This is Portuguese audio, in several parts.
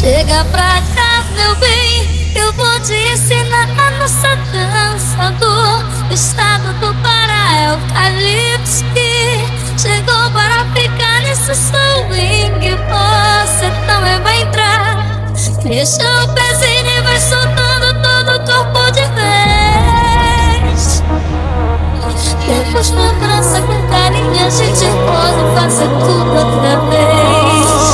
Chega pra cá, meu bem, eu vou te ensinar a nossa dança do estado do Pará, é que chegou para ficar nesse swing. Você também vai entrar, deixa o pezinho e vai soltando todo o corpo de vez. Depois com graça, com carinho, a gente pode fazer tudo outra vez.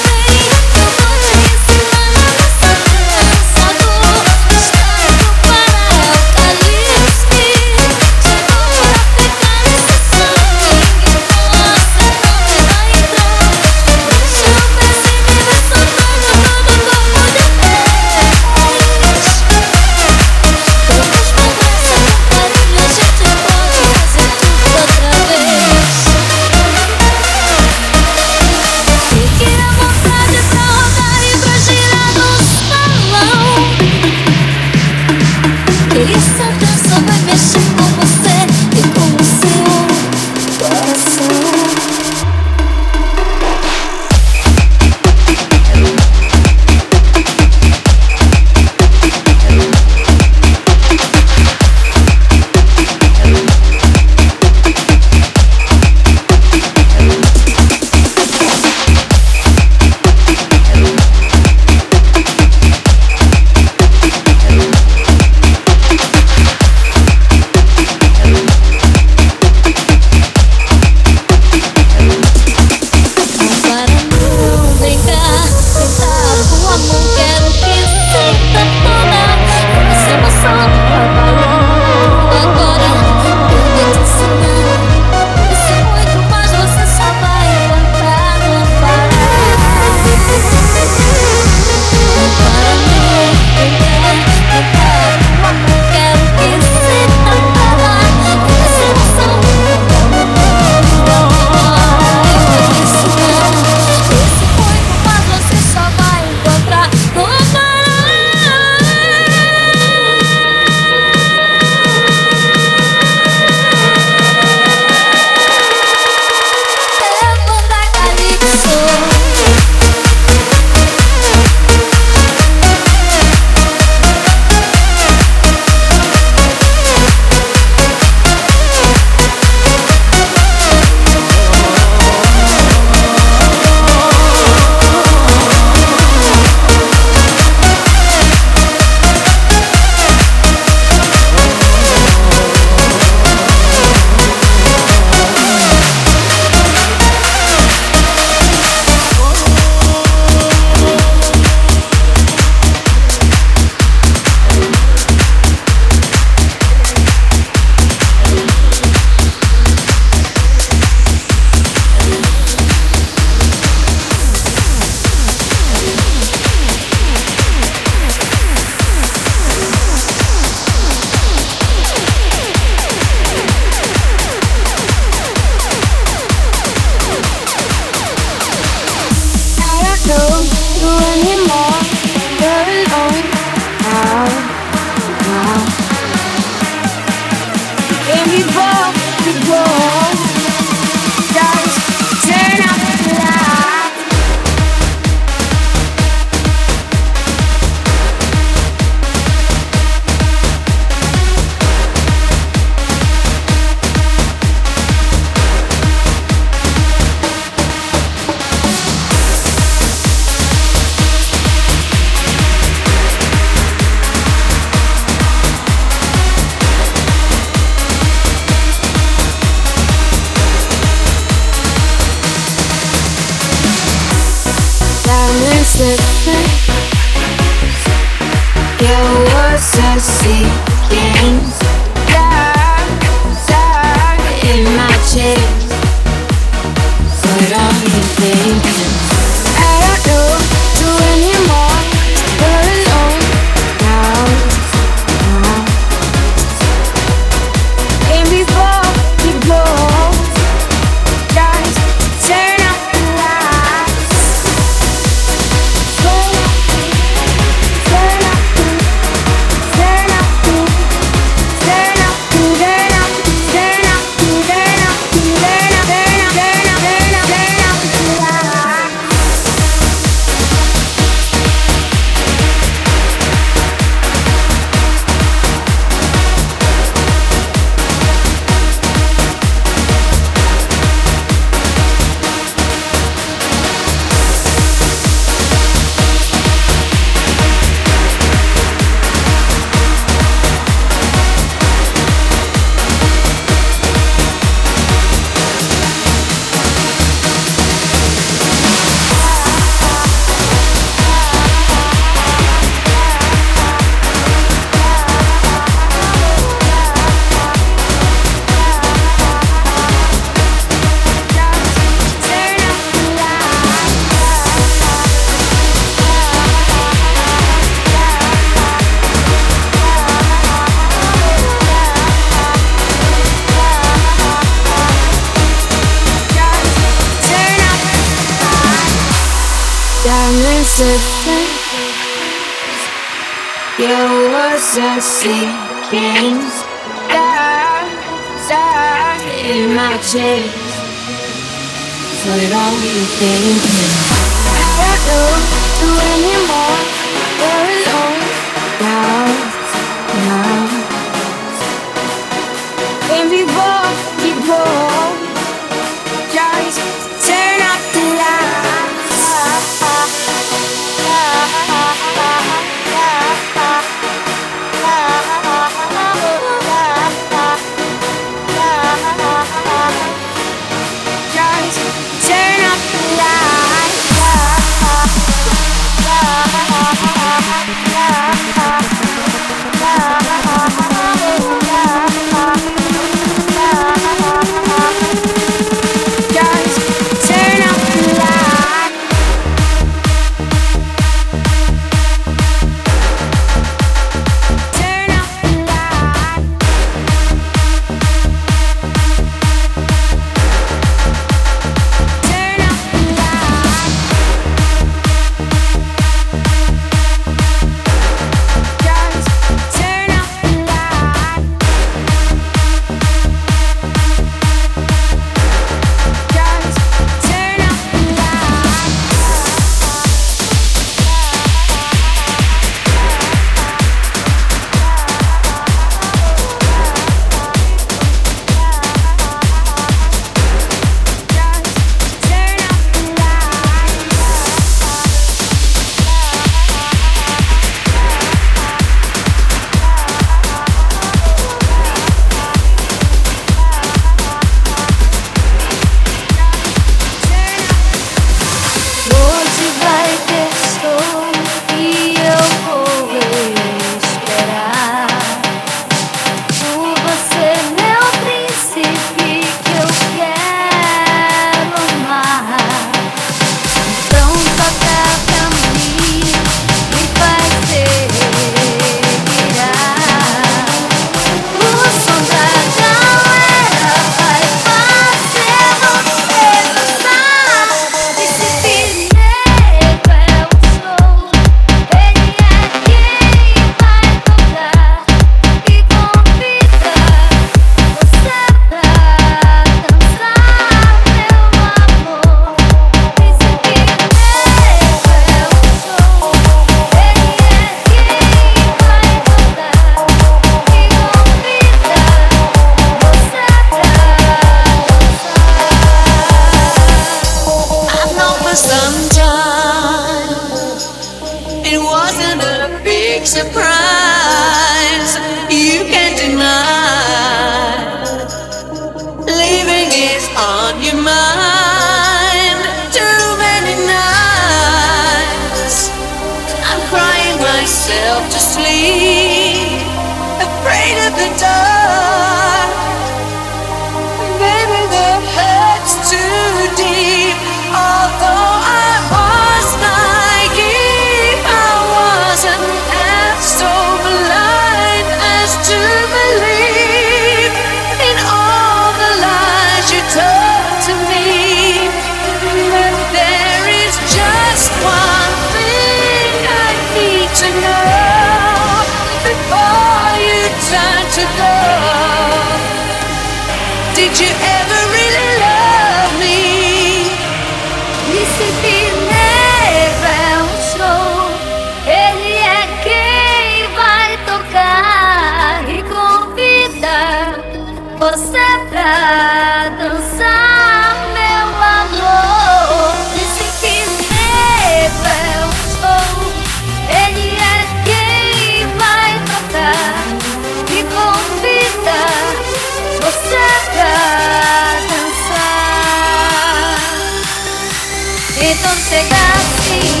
Entonces, gracias.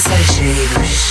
Passageiros.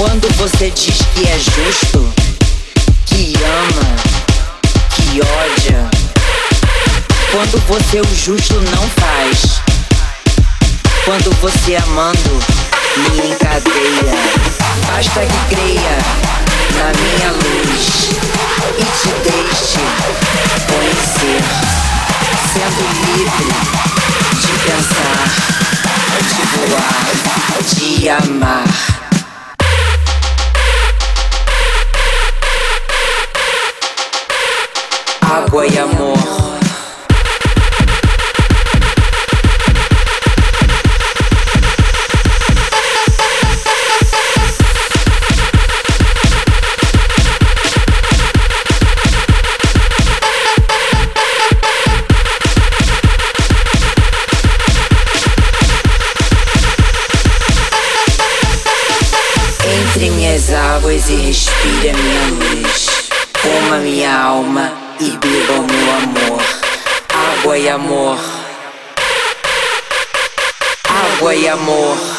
Quando você diz que é justo, que ama, que odia. Quando você o justo não faz. Quando você amando, me encadeia. Basta que creia na minha luz e te deixe conhecer, sendo livre de pensar, de voar, de amar. água e amor. Entre minhas águas e respira, minha luz. amor. Água e amor.